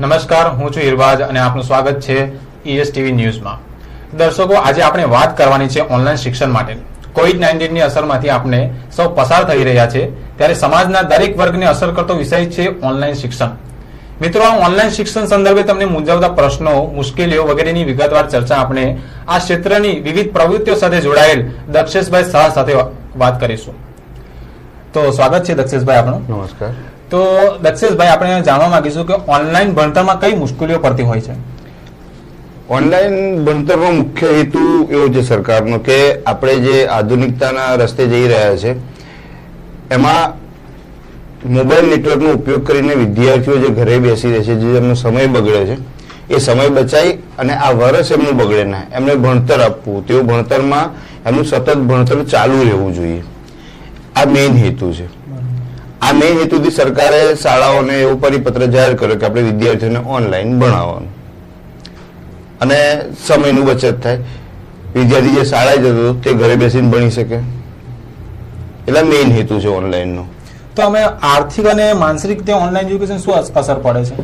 નમસ્કાર, હું છું ઇરબાજ અને આપનું સ્વાગત છે ઈએસટીવી ન્યૂઝમાં. દર્શકો, આજે આપણે વાત કરવાની છે ઓનલાઈન શિક્ષણ માટે. કોવિડ નાઇન્ટીનની અસરમાંથી આપણે સૌ પસાર થઈ રહ્યા છે, ત્યારે સમાજના દરેક વર્ગને અસર કરતો વિષય છે ઓનલાઈન શિક્ષણ. મિત્રો, આ ઓનલાઈન શિક્ષણ સંદર્ભે તમને મૂંઝવતા પ્રશ્નો, મુશ્કેલીઓ વગેરેની વિગતવાર ચર્ચા આપણે આ ક્ષેત્રની વિવિધ પ્રવૃત્તિઓ સાથે જોડાયેલ દક્ષેશભાઈ શાહ સાથે વાત કરીશું. તો સ્વાગત છે દક્ષેશભાઈ આપણું નમસ્કાર. તો દક્ષેશભાઈ, આપણે જાણવા માંગીશું કે ઓનલાઈન ભણતરમાં કઈ મુશ્કેલીઓ પડતી હોય છે? ઓનલાઈન ભણતરનો મુખ્ય હેતુ એવો છે સરકારનો કે આપણે જે આધુનિકતાના રસ્તે જઈ રહ્યા છે, એમાં મોબાઈલ નેટવર્કનો ઉપયોગ કરીને વિદ્યાર્થીઓ જે ઘરે બેસી રહે છે, જે એમનો સમય બગડે છે, એ સમય બચાવી અને આ વર્ષ એમનું બગડે ના, એમને ભણતર આપવું તેવું ભણતરમાં એમનું સતત ભણતર ચાલુ રહેવું જોઈએ. આ મેઇન હેતુ છે. આ મેઇન હેતુથી સરકારે શાળાઓને એવો પરિપત્ર જાહેર કર્યો કે આપણે વિદ્યાર્થીઓને ઓનલાઈન ભણાવવાનું. અને સમયનું બચત થાય. વિદ્યાર્થી જે શાળાએ જતો હતો તે ઘરે બેસીને ભણી શકે. એટલે મેઇન હેતુ છે ઓનલાઈનનો. તો અમે આર્થિક અને માનસિક રીતે ઓનલાઈન એજ્યુકેશન શું અસર પડે છે?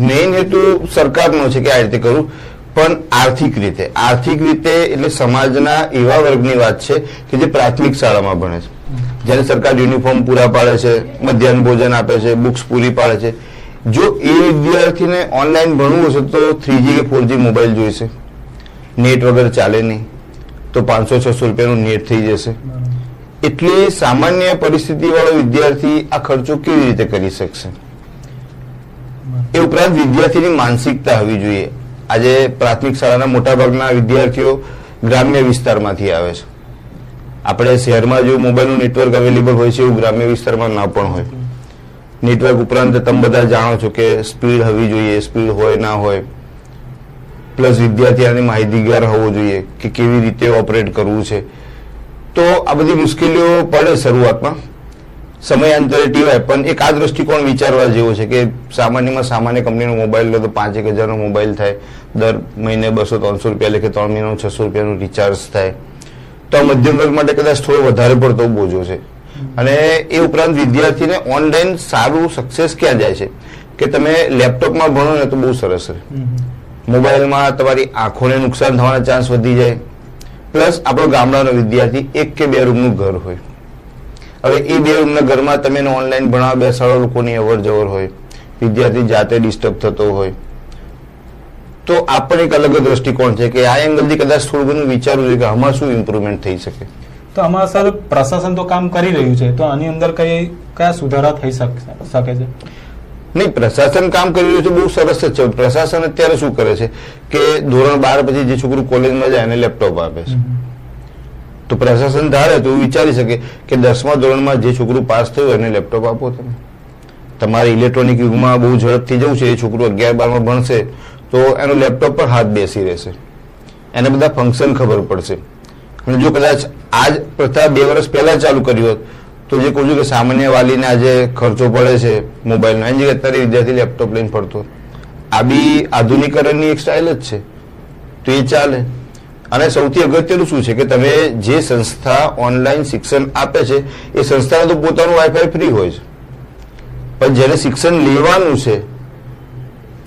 મેઇન હેતુ સરકારનો છે કે આ રીતે કરું પણ આર્થિક રીતે. આર્થિક રીતે એટલે સમાજના એવા વર્ગની વાત છે કે જે પ્રાથમિક શાળામાં ભણે છે. જ્યારે સરકાર યુનિફોર્મ પૂરા પાડે છે, મધ્યાહન ભોજન આપે છે, બુક્સ પૂરી પાડે છે. જો એ વિદ્યાર્થીને ઓનલાઈન ભણવું હશે તો થ્રીજી કે ફોરજી મોબાઈલ જોઈશે. નેટ વગર ચાલે નહીં. તો પાંચસો, છસો રૂપિયાનું નેટ થઈ જશે. એટલે સામાન્ય પરિસ્થિતિ વાળો વિદ્યાર્થી આ ખર્ચો કેવી રીતે કરી શકશે? એ ઉપરાંત વિદ્યાર્થીની માનસિકતા હોવી જોઈએ. આજે પ્રાથમિક શાળાના મોટાભાગના વિદ્યાર્થીઓ ગ્રામ્ય વિસ્તારમાંથી આવે છે. આપણે શહેરમાં જો મોબાઈલનું નેટવર્ક અવેલેબલ હોય છે એવું ગ્રામ્ય વિસ્તારમાં ના પણ હોય. નેટવર્ક ઉપરાંત તમે બધા જાણો છો કે સ્પીડ હોવી જોઈએ, સ્પીડ હોય, ના હોય. પ્લસ વિદ્યાર્થી આની માહિતીગાર હોવો જોઈએ કે કેવી રીતે ઓપરેટ કરવું છે. તો આ બધી મુશ્કેલીઓ પડે શરૂઆતમાં. સમયાંતરે ટીવાય, પણ એક આ દ્રષ્ટિકોણ વિચારવા જેવો છે કે સામાન્યમાં સામાન્ય કંપનીનો મોબાઈલ લો તો પાંચ એક હજારનો મોબાઈલ થાય. દર મહિને બસો, ત્રણસો રૂપિયા લેખે ત્રણ મહિનાનું, છસો રૂપિયાનું રિચાર્જ થાય. તો આ મધ્યમ વર્ગ માટે કદાચ થોડો વધારે પડતો બોજો છે. અને એ ઉપરાંત વિદ્યાર્થીને ઓનલાઈન સારું સક્સેસ ક્યાં જાય છે? કે તમે લેપટોપમાં ભણો ને તો બહુ સરસ રહે મોબાઈલમાં તમારી આંખોને નુકસાન થવાના ચાન્સ વધી જાય. પ્લસ આપણો ગામડાનો વિદ્યાર્થી એક કે બે રૂમનું ઘર હોય. હવે એ બે રૂમના ઘરમાં તમે ઓનલાઈન ભણાવવા બેસાડો લોકોની અવર જવર હોય. વિદ્યાર્થી જાતે ડિસ્ટર્બ થતો હોય. તો આપણે એક અલગ દ્રષ્ટિકોણ છે કે આ એંગલથી કદાચ થોડું ઘણું વિચારવું જોઈએ કે આમાં શું ઇમ્પ્રુવમેન્ટ થઈ શકે. તો આમાં સર પ્રશાસન તો કામ કરી રહ્યું છે તો આની અંદર કઈ કયા સુધારા થઈ શકે છે? નહીં પ્રશાસન કામ કરી રહ્યું છે બહુ સરસ જ છે. પ્રશાસન અત્યારે શું કરે છે કે ધોરણ બાર પછી જે છોકરું કોલેજમાં જાય એને લેપટોપ આપે છે. તો પ્રશાસન ધારે તો વિચારી શકે કે દસમા ધોરણમાં જે છોકરું પાસ થયું એને લેપટોપ આપો તમે. તમારે ઇલેક્ટ્રોનિક યુગમાં બહુ ઝડપથી જવું છે એ છોકરું અગિયાર બારમાં ભણશે તો એનો લેપટોપ પર હાથ બેસી રહેશે. એને બધા ફંક્શન ખબર પડશે. અને જો કદાચ આજ પ્રથા બે વર્ષ પહેલા ચાલુ કર્યું હોત, તો જે કહું છું કે સામાન્ય વાલીને આજે ખર્ચો પડે છે મોબાઈલનો. એની જગ્યાએ અત્યારે વિદ્યાર્થી લેપટોપ લઈને ફરતો આ બી આધુનિકરણની એક સ્ટાઇલ જ છે. તો એ ચાલે. અને સૌથી અગત્યનું શું છે કે તમે જે સંસ્થા ઓનલાઈન શિક્ષણ આપે છે, એ સંસ્થાને તો પોતાનું વાઈફાઈ ફ્રી હોય છે. પણ જેને શિક્ષણ લેવાનું છે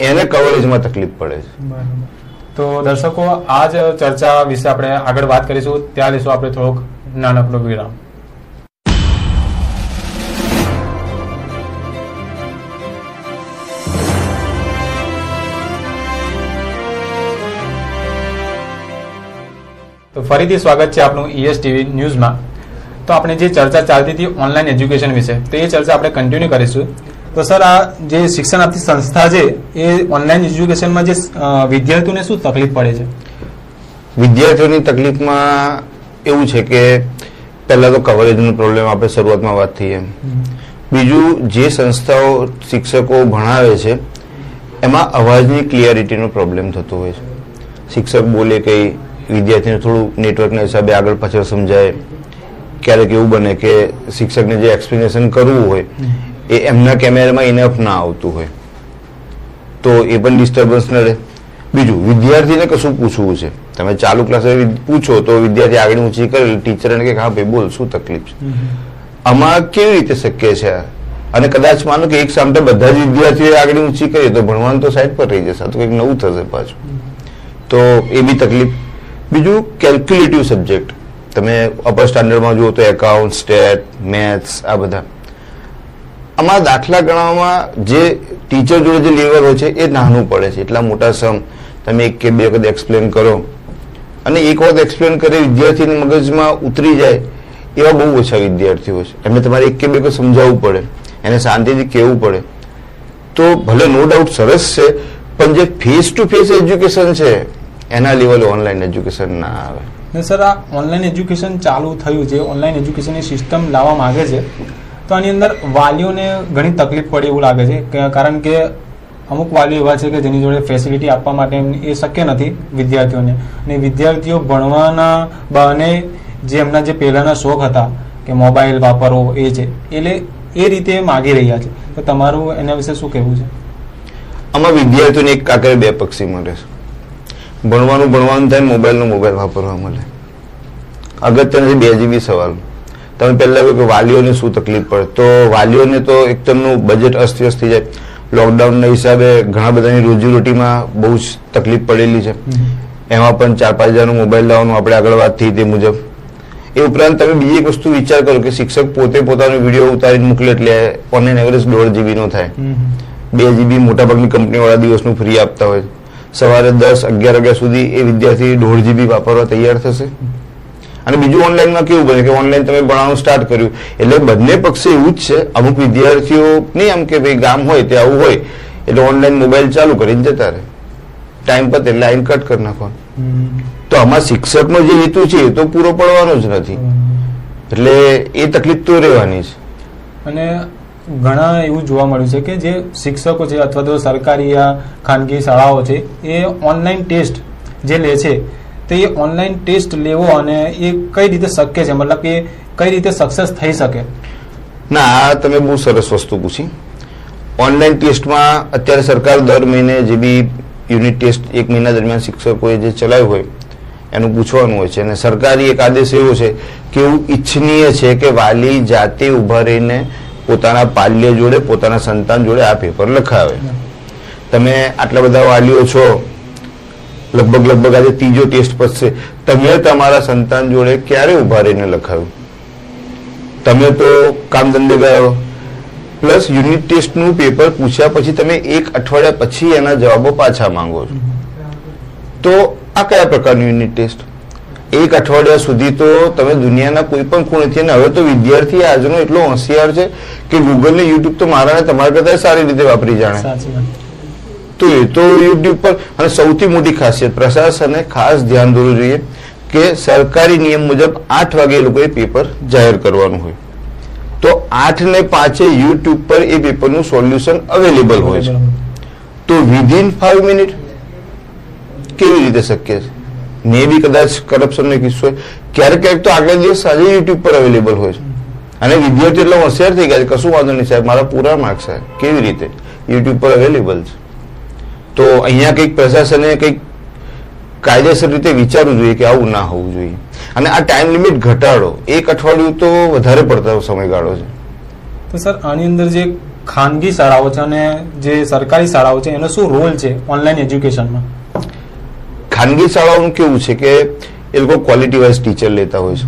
એને કવરેજમાં તકલીફ પડે છે. તો દર્શકો, આ જ ચર્ચા વિશે આપણે આગળ વાત કરીશું. ત્યાં લઈશું આપણે થોડોક નાનકડો વિરામ. તો ફરીથી સ્વાગત છે આપનું ઈએસ ટીવી ન્યૂઝમાં. તો આપણે જે ચર્ચા ચાલતી હતી ઓનલાઈન એજ્યુકેશન વિશે, તો એ ચર્ચા આપણે કન્ટિન્યુ કરીશું. તો સર આ જે શિક્ષણ આપતી સંસ્થા છે એ ઓનલાઈન એજ્યુકેશનમાં જે વિદ્યાર્થીઓને શું તકલીફ પડે છે? વિદ્યાર્થીઓની તકલીફમાં એવું છે કે પહેલા તો કવરેજનો પ્રોબ્લેમ આપણે શરૂઆતમાં વાત થઈ એમ. બીજું જે સંસ્થાઓ શિક્ષકો ભણાવે છે એમાં અવાજની ક્લિયરિટીનો પ્રોબ્લેમ થતો હોય છે. શિક્ષક બોલે કંઈ વિદ્યાર્થીને થોડું નેટવર્કના હિસાબે આગળ પાછળ સમજાય. ક્યારેક એવું બને કે શિક્ષકને જે એક્સપ્લેનેશન કરવું હોય એ એમના કેમેરામાં ઇનફ ના આવતું હોય. તો એ પણ ડિસ્ટર્બન્સ ન રહે. બીજું વિદ્યાર્થીને કશું પૂછવું છે? તમે ચાલુ ક્લાસે પૂછો તો વિદ્યાર્થી આગળ ઊંચી કરે ટીચર એને કે હા ભાઈ બોલ શું તકલીફ છે? આમાં કેવી રીતે શક્ય છે? અને કદાચ માનો કે એક સામે બધા જ વિદ્યાર્થીઓ આગળ ઊંચી કરીએ તો ભણવાનું તો સાઈડ પર રહી જશે તો કંઈક નવું થશે પાછું. તો એ બી તકલીફ. બીજું કેલ્ક્યુલેટિવ સબ્જેક્ટ તમે અપર સ્ટાન્ડર્ડમાં જુઓ તો એકાઉન્ટ સ્ટેટ મેથ્સ આ બધા. આમાં દાખલા ગણવામાં જે ટીચર જોડે જે લેવલ હોય છે, એ નાનું પડે છે. એટલા મોટા સમ તમે એક કે બે વખત એક્સપ્લેન કરો. અને એક વખત એક્સપ્લેન કરે વિદ્યાર્થીની મગજમાં ઉતરી જાય, એવા બહુ ઓછા વિદ્યાર્થીઓ છે. એમને તમારે એક કે બે વખત સમજાવવું પડે. એને શાંતિથી કહેવું પડે. તો ભલે નો ડાઉટ સરસ છે, પણ જે ફેસ ટુ ફેસ એજ્યુકેશન છે, એના લેવલે ઓનલાઈન એજ્યુકેશન ના આવે. સર, આ ઓનલાઈન એજ્યુકેશન ચાલુ થયું છે. ઓનલાઈન એજ્યુકેશનની સિસ્ટમ લાવવા માંગે છે. આની અંદર વાલીઓને ઘણી તકલીફ પડે એવું લાગે છે. કારણ કે અમુક વાલીઓ એવા છે કે જેની જોડે ફેસિલિટી આપવા માટે એ શક્ય નથી વિદ્યાર્થીઓને. અને વિદ્યાર્થીઓ ભણવાના બહાને જે એમના જે પહેલાના શોખ હતા કે મોબાઈલ વાપરવો એ છે, એટલે એ રીતે માગી રહ્યા છે. તો તમારું એના વિશે શું કહેવું છે? આમાં વિદ્યાર્થીઓને એક આકરે બે પક્ષી મળે છે. ભણવાનું ભણવાનું થાય, મોબાઈલનો મોબાઈલ વાપરવા મળે. અગત્યનો બે જીબી સવાલ. તમે પહેલા કહ્યું કે વાલીઓને શું તકલીફ પડે. તો વાલીઓને તો એક તેમનું બજેટ અસ્તવ્યસ્ત થઈ જાય. લોકડાઉનના હિસાબે ઘણા બધાની રોજીરોટીમાં બહુ જ તકલીફ પડેલી છે. એમાં પણ ચાર પાંચ હજારનો મોબાઈલ લાવવાનું આપણે આગળ વાત થઈ તે મુજબ. એ ઉપરાંત તમે બીજી એક વસ્તુ વિચાર કરો કે શિક્ષક પોતે પોતાનો વીડિયો ઉતારીને મોકલે એટલે ઓનલાઈન એવરેજ દોઢ જીબીનો થાય. બે જીબી મોટાભાગની કંપનીવાળા દિવસનું ફ્રી આપતા હોય. સવારે દસ અગિયાર વાગ્યા સુધી એ વિદ્યાર્થી દોઢ જીબી વાપરવા તૈયાર થશે. અને બીજું ઓનલાઈનમાં કેવું બને કે ઓનલાઈન તમે ભણાવવાનું સ્ટાર્ટ કર્યું. એટલે બંને પક્ષે એવું જ છે. અમુક વિદ્યાર્થીઓ નહીં આમ કે ભાઈ ગામ હોય તે આવું હોય એટલે ઓનલાઈન મોબાઈલ ચાલુ કરીને જતા રહે. ટાઈમ પર લાઈન કટ કરી નાખવાનું. તો આમાં શિક્ષકનો જે હેતુ છે એ તો પૂરો પડવાનો જ નથી. એટલે એ તકલીફ તો રહેવાની છે અને ઘણા એવું જોવા મળ્યું છે કે જે શિક્ષકો છે અથવા તો સરકારી યા ખાનગી શાળાઓ છે એ ઓનલાઈન ટેસ્ટ જે લે છે તો ઓનલાઈન ટેસ્ટ લેવો અને એ કઈ રીતે શક્ય છે? મતલબ કે કઈ રીતે સક્સેસ થઈ શકે? ના, આ તમે બહુ સરસ વસ્તુ પૂછી. ઓનલાઈન ટેસ્ટમાં અત્યારે સરકાર દર મહિને જે બી યુનિટ ટેસ્ટ એક મહિના દરમિયાન શિક્ષકોએ જે ચલાવ્યું હોય, એનું પૂછવાનું હોય છે. અને સરકારી એક આદેશ એવો છે કે એવું ઈચ્છનીય છે કે વાલી જાતે ઊભા રહીને પોતાના પાલ્ય જોડે, પોતાના સંતાન જોડે આ પેપર લખાવે. તમે આટલા બધા વાલીઓ છો લગભગ લગભગ આજે ત્રીજો ટેસ્ટ પતશે તમે તમારા સંતાન જોડે ક્યારે ઊભા રહીને લખાયું? તમે તો કામ ધંધે ગયો. પ્લસ યુનિટ ટેસ્ટનું પેપર પૂછ્યા પછી તમે એક અઠવાડિયા પછી એના જવાબો પાછા માંગો છો. તો આ કયા પ્રકારનું યુનિટ ટેસ્ટ? એક અઠવાડિયા સુધી તો તમે દુનિયાના કોઈ પણ ખૂણેથી, અને હવે તો વિદ્યાર્થી આજનો એટલો હોશિયાર છે કે ગૂગલ ને યુટ્યુબ તો મારા ને તમારા કરતા સારી રીતે વાપરી જાણે. તો એ તો યુટ્યુબ પર અને સૌથી મોટી ખાસિયત પ્રશાસને ખાસ ધ્યાન દોરવું જોઈએ કે સરકારી નિયમ મુજબ આઠ વાગે એ લોકોએ પેપર જાહેર કરવાનું હોય. તો આઠ ને પાંચે યુટ્યુબ પર એ પેપરનું સોલ્યુશન અવેલેબલ હોય છે. તો વિધિન ફાઈવ મિનિટ કેવી રીતે શક્ય છે? મે બી કદાચ કરપ્શનનો કિસ્સો હોય. ક્યારેક ક્યારેક તો આગળ દિવસ સાંજે યુટ્યુબ પર અવેલેબલ હોય છે. અને વિદ્યાર્થી એટલો હોશિયાર થઈ ગયા છે કશું વાંધો નહીં સાહેબ મારા પૂરા માર્ક્સ છે. કેવી રીતે? યુટ્યુબ પર અવેલેબલ છે. તો અહીંયા કંઈક પ્રશાસને કંઈક કાયદેસર રીતે વિચારવું જોઈએ કે આવું ના હોવું જોઈએ. અને આ ટાઈમ લિમિટ ઘટાડો. એક અઠવાડિયું તો વધારે પડતો સમયગાળો છે. તો સર આની અંદર જે ખાનગી શાળાઓ છે અને જે સરકારી શાળાઓ છે એનો શું રોલ છે ઓનલાઈન એજ્યુકેશનમાં ખાનગી શાળાઓનું કેવું છે કે એ લોકો ક્વોલિટી વાઇઝ ટીચર લેતા હોય છે.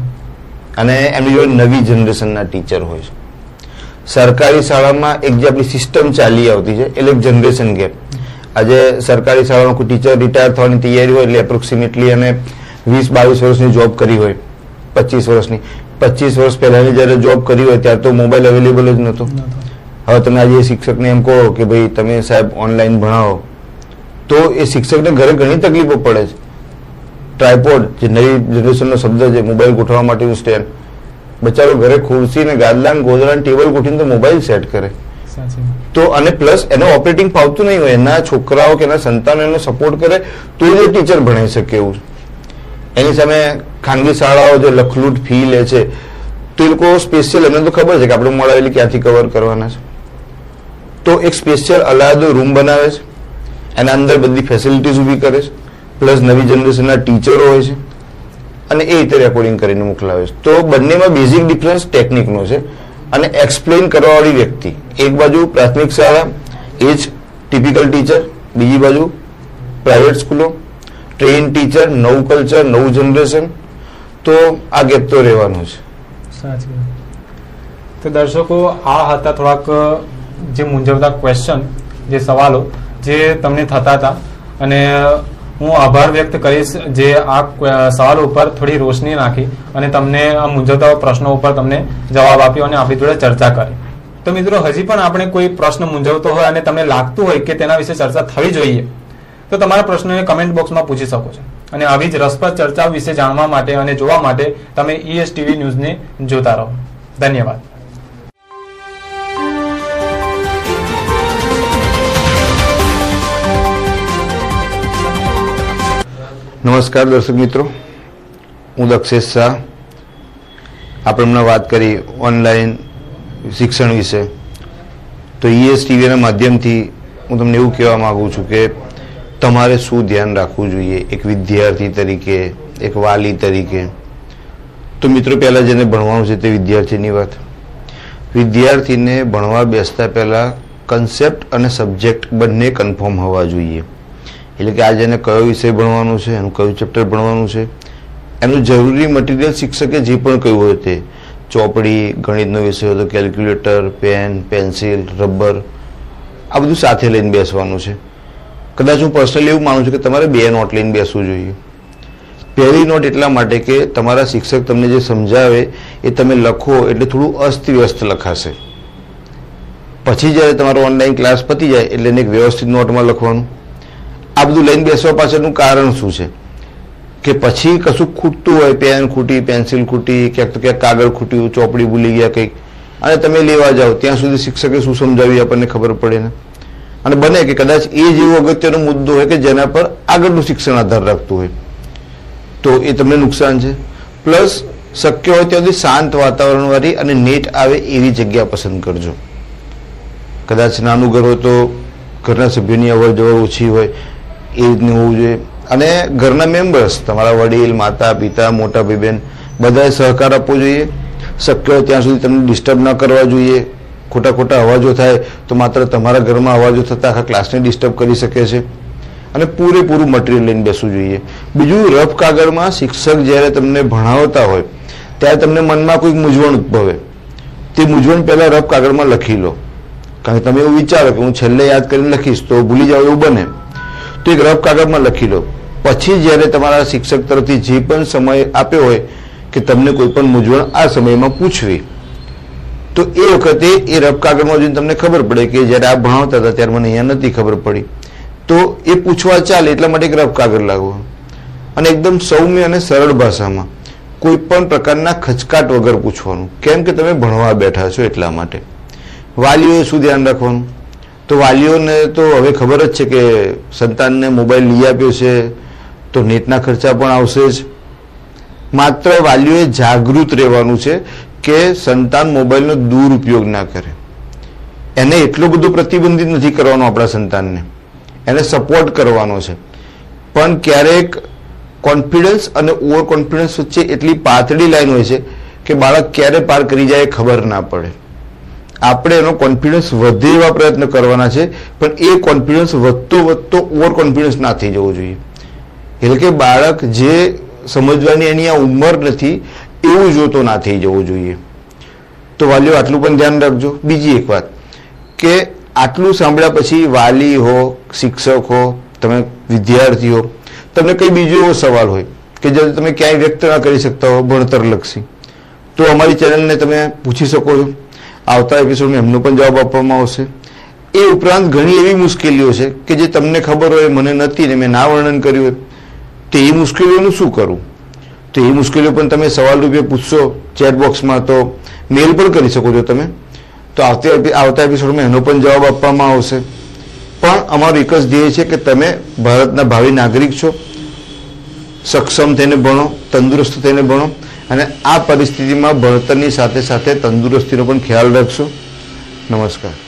અને એમની જોડે નવી જનરેશનના ટીચર હોય છે. સરકારી શાળામાં એક જે આપણી સિસ્ટમ ચાલી આવતી છે એટલે એક જનરેશન ગેપ આજે સરકારી શાળામાં કોઈ ટીચર રિટાયર થવાની તૈયારી હોય એટલે એપ્રોક્સિમેટલી એને વીસ બાવીસ વર્ષની જોબ કરી હોય. પચીસ વર્ષની. પચીસ વર્ષ પહેલાની જ્યારે જોબ કરી હોય ત્યારે તો મોબાઈલ અવેલેબલ જ નહોતો. હવે તમે આજે શિક્ષકને એમ કહો કે ભાઈ તમે સાહેબ ઓનલાઈન ભણાવો. તો એ શિક્ષકને ઘરે ઘણી તકલીફો પડે છે. ટ્રાયપોડ જે નવી જનરેશનનો શબ્દ છે મોબાઈલ ગોઠવવા માટેનું સ્ટેન્ડ બચારો ઘરે ખુરશી ને ગાદલા ગોદડા ટેબલ ગોઠવીને તો મોબાઈલ સેટ કરે. તો અને પ્લસ એનું ઓપરેટિંગ ફાવતું નહીં હોય, એના છોકરાઓ કે એના સંતાનો એનો સપોર્ટ કરે, તો જ ટીચર ભણાઈ શકે એવું એની સામે ખાનગી શાળાઓ જે લખલૂટ ફી લે છે, તો એ લોકો સ્પેશિયલ એમને તો ખબર છે કે આપણે મળાવેલી ક્યાંથી કવર કરવાના છે. તો એક સ્પેશિયલ અલાયદો રૂમ બનાવે છે, એના અંદર બધી ફેસિલિટીઝ ઊભી કરે છે પ્લસ નવી જનરેશનના ટીચરો હોય છે, અને એ રીતે રેકોર્ડિંગ કરીને મોકલાવે છે. તો બંનેમાં બેઝિક ડિફરન્સ ટેકનિકનો છે. અને એક્સપ્લેન કરવાવાળી વ્યક્તિ. એક બાજુ પ્રાથમિક શાળા, એ જ ટિપિકલ ટીચર બીજી બાજુ પ્રાઇવેટ સ્કૂલો ટ્રેન ટીચર નવું કલ્ચર નવું જનરેશન તો આ ગેપ તો રહેવાનો છે. તો દર્શકો, આ હતા થોડાક જે મૂંઝવતા ક્વેશ્ચન જે સવાલો, જે તમને થતા હતા. અને હું આભાર વ્યક્ત કરીશ જે આ સવાલ ઉપર થોડી રોશની નાખી અને તમને આ મૂંઝવતા પ્રશ્નો ઉપર તમને જવાબ આપ્યો અને આપણી જોડે ચર્ચા કરી. તો મિત્રો, હજી પણ આપણે કોઈ પ્રશ્ન મૂંઝવતો હોય અને તમને લાગતું હોય કે તેના વિશે ચર્ચા થવી જોઈએ, તો તમારા પ્રશ્નોને કમેન્ટ બોક્સમાં પૂછી શકો છો. અને આવી જ રસપ્રદ ચર્ચા વિશે જાણવા માટે અને જોવા માટે તમે ઈએસ ટીવી ન્યૂઝને જોતા રહો. ધન્યવાદ. નમસ્કાર દર્શક મિત્રો. હું દક્ષેશ શાહ. આપણે હમણાં વાત કરી ઓનલાઈન શિક્ષણ વિશે. તો ઈએસ ટીવીના માધ્યમથી હું તમને એવું કહેવા માગું છું કે તમારે શું ધ્યાન રાખવું જોઈએ? એક વિદ્યાર્થી તરીકે, એક વાલી તરીકે. તો મિત્રો, પહેલાં જેને ભણવાનું છે તે વિદ્યાર્થીની વાત. વિદ્યાર્થીને ભણવા બેસતા પહેલાં કન્સેપ્ટ અને સબ્જેક્ટ બંને કન્ફર્મ હોવા જોઈએ. એટલે કે આજે એને કયો વિષય ભણવાનું છે, એનું કયું ચેપ્ટર ભણવાનું છે. એનું જરૂરી મટીરિયલ શિક્ષકે જે પણ કહ્યું હોય તે. ચોપડી, ગણિતનો વિષય હોય તો કેલ્ક્યુલેટર પેન પેન્સિલ રબર આ બધું સાથે લઈને બેસવાનું છે. કદાચ હું પર્સનલી એવું માનું છું કે તમારે બે નોટ લઈને બેસવું જોઈએ. પહેલી નોટ એટલા માટે કે તમારા શિક્ષક તમને જે સમજાવે એ તમે લખો એટલે થોડું અસ્તવ્યસ્ત લખાશે. પછી જ્યારે તમારો ઓનલાઈન ક્લાસ પતી જાય એટલે એને એક વ્યવસ્થિત નોટમાં લખવાનું. આ બધું લઈને બેસવા પાછળનું કારણ શું છે? કે પછી કશું ખૂટતું હોય, પેન ખૂટી, પેન્સિલ ખૂટી, ક્યાંક તો ક્યાંક કાગળ ખૂટ્યું, ચોપડી ભૂલી ગયા કંઈક. અને તમે લેવા જાઓ, ત્યાં સુધી શિક્ષકે શું સમજાવ્યું આપણને ખબર પડે ને? અને બને કે કદાચ એ જેવો અગત્યનો મુદ્દો હોય કે જેના પર આગળનું શિક્ષણ આધાર રાખતું હોય. તો એ તમને નુકસાન છે. પ્લસ, શક્ય હોય ત્યાં સુધી શાંત વાતાવરણવાળી અને નેટ આવે એવી જગ્યા પસંદ કરજો. કદાચ નાનું ઘર હોય તો ઘરના સભ્યોની અવર જવર ઓછી હોય એ રીતનું હોવું જોઈએ. અને ઘરના મેમ્બર્સ તમારા વડીલ, માતા, પિતા, મોટા ભાઈ બહેન બધાએ સહકાર આપવો જોઈએ. શક્ય હોય ત્યાં સુધી તમને ડિસ્ટર્બ ન કરવા જોઈએ. ખોટા ખોટા અવાજો થાય તો માત્ર તમારા ઘરમાં અવાજો થતા આખા ક્લાસને ડિસ્ટર્બ કરી શકે છે. અને પૂરેપૂરું મટીરિયલ લઈને બેસવું જોઈએ. બીજું, રફ કાગળમાં શિક્ષક જ્યારે તમને ભણાવતા હોય, ત્યારે તમને મનમાં કોઈક મૂંઝવણ ઉદ્ભવે. તે મૂંઝવણ પહેલાં રફ કાગળમાં લખી લો. કારણ કે તમે એવું વિચારો કે હું છેલ્લે યાદ કરીને લખીશ તો ભૂલી જાઓ એવું બને. તો એક રફ કાગળમાં લખી લો. પછી જ્યારે તમારા શિક્ષક તરફથી જે પણ સમય આપ્યો હોય કે તમને કોઈ પણ મૂંઝવણ આ સમયમાં પૂછવી. તો એ વખતે એ રફ કાગળમાં જોઈને તમને ખબર પડે કે જ્યારે આ ભણાવતા હતા ત્યારે મને અહીંયા નથી ખબર પડી. તો એ પૂછવા ચાલે એટલા માટે એક રફ કાગળ લાગવો અને એકદમ સૌમ્ય અને સરળ ભાષામાં કોઈ પણ પ્રકારના ખચકાટ વગર પૂછવાનું. કેમ કે તમે ભણવા બેઠા છો એટલા માટે. વાલીઓએ શું ધ્યાન રાખવાનું? તો વાલીઓને તો હવે ખબર જ છે કે સંતાનને મોબાઈલ લઈ આપ્યો છે, તો નેટના ખર્ચા પણ આવશે જ. માત્ર વાલીઓએ જાગૃત રહેવાનું છે કે સંતાન મોબાઈલનો દુરુપયોગ ના કરે. એને એટલું બધું પ્રતિબંધિત નથી કરવાનું આપણા સંતાનને. એને સપોર્ટ કરવાનો છે. પણ ક્યારેક કોન્ફિડન્સ અને ઓવર કોન્ફિડન્સ વચ્ચે એટલી પાતળી લાઈન હોય છે કે બાળક ક્યારે પાર કરી જાય ખબર ના પડે. આપણે એનો કોન્ફિડન્સ વધે એવા પ્રયત્ન કરવાના છે, પણ એ કોન્ફિડન્સ વધતો વધતો ઓવર કોન્ફિડન્સ ના થઈ જવો જોઈએ. એટલે કે બાળક જે સમજવાની એની આ ઉંમર નથી, એવું જોતો ના થઈ જવું જોઈએ. તો વાલીઓ આટલું પણ ધ્યાન રાખજો. બીજી એક વાત, કે આટલું સાંભળ્યા પછી વાલી હો, શિક્ષક હો, તમે વિદ્યાર્થી હો, તમને કંઈ બીજો એવો સવાલ હોય, કે જે તમે ક્યાંય વ્યક્ત ના કરી શકતા હો ભણતરલક્ષી તો અમારી ચેનલને તમે પૂછી શકો છો. આવતા એપિસોડમાં એમનો પણ જવાબ આપવામાં આવશે. એ ઉપરાંત ઘણી એવી મુશ્કેલીઓ છે કે જે તમને ખબર હોય, મને નથી ને મેં ના વર્ણન કર્યું હોય. તો મુશ્કેલીઓનું શું કરવું તો એ મુશ્કેલીઓ પણ તમે સવાલ રૂપે પૂછશો ચેટ બોક્સમાં તો મેલ પણ કરી શકો છો તમે. તો આવતી આવતા એપિસોડમાં એનો પણ જવાબ આપવામાં આવશે. પણ અમારો એક જ ધ્યેય છે કે તમે ભારતના ભાવિ નાગરિક છો. સક્ષમ થઈને ભણો, તંદુરસ્ત થઈને ભણો. અને આ પરિસ્થિતિમાં ભણતરની સાથે સાથે તંદુરસ્તીનો પણ ખ્યાલ રાખશો. નમસ્કાર.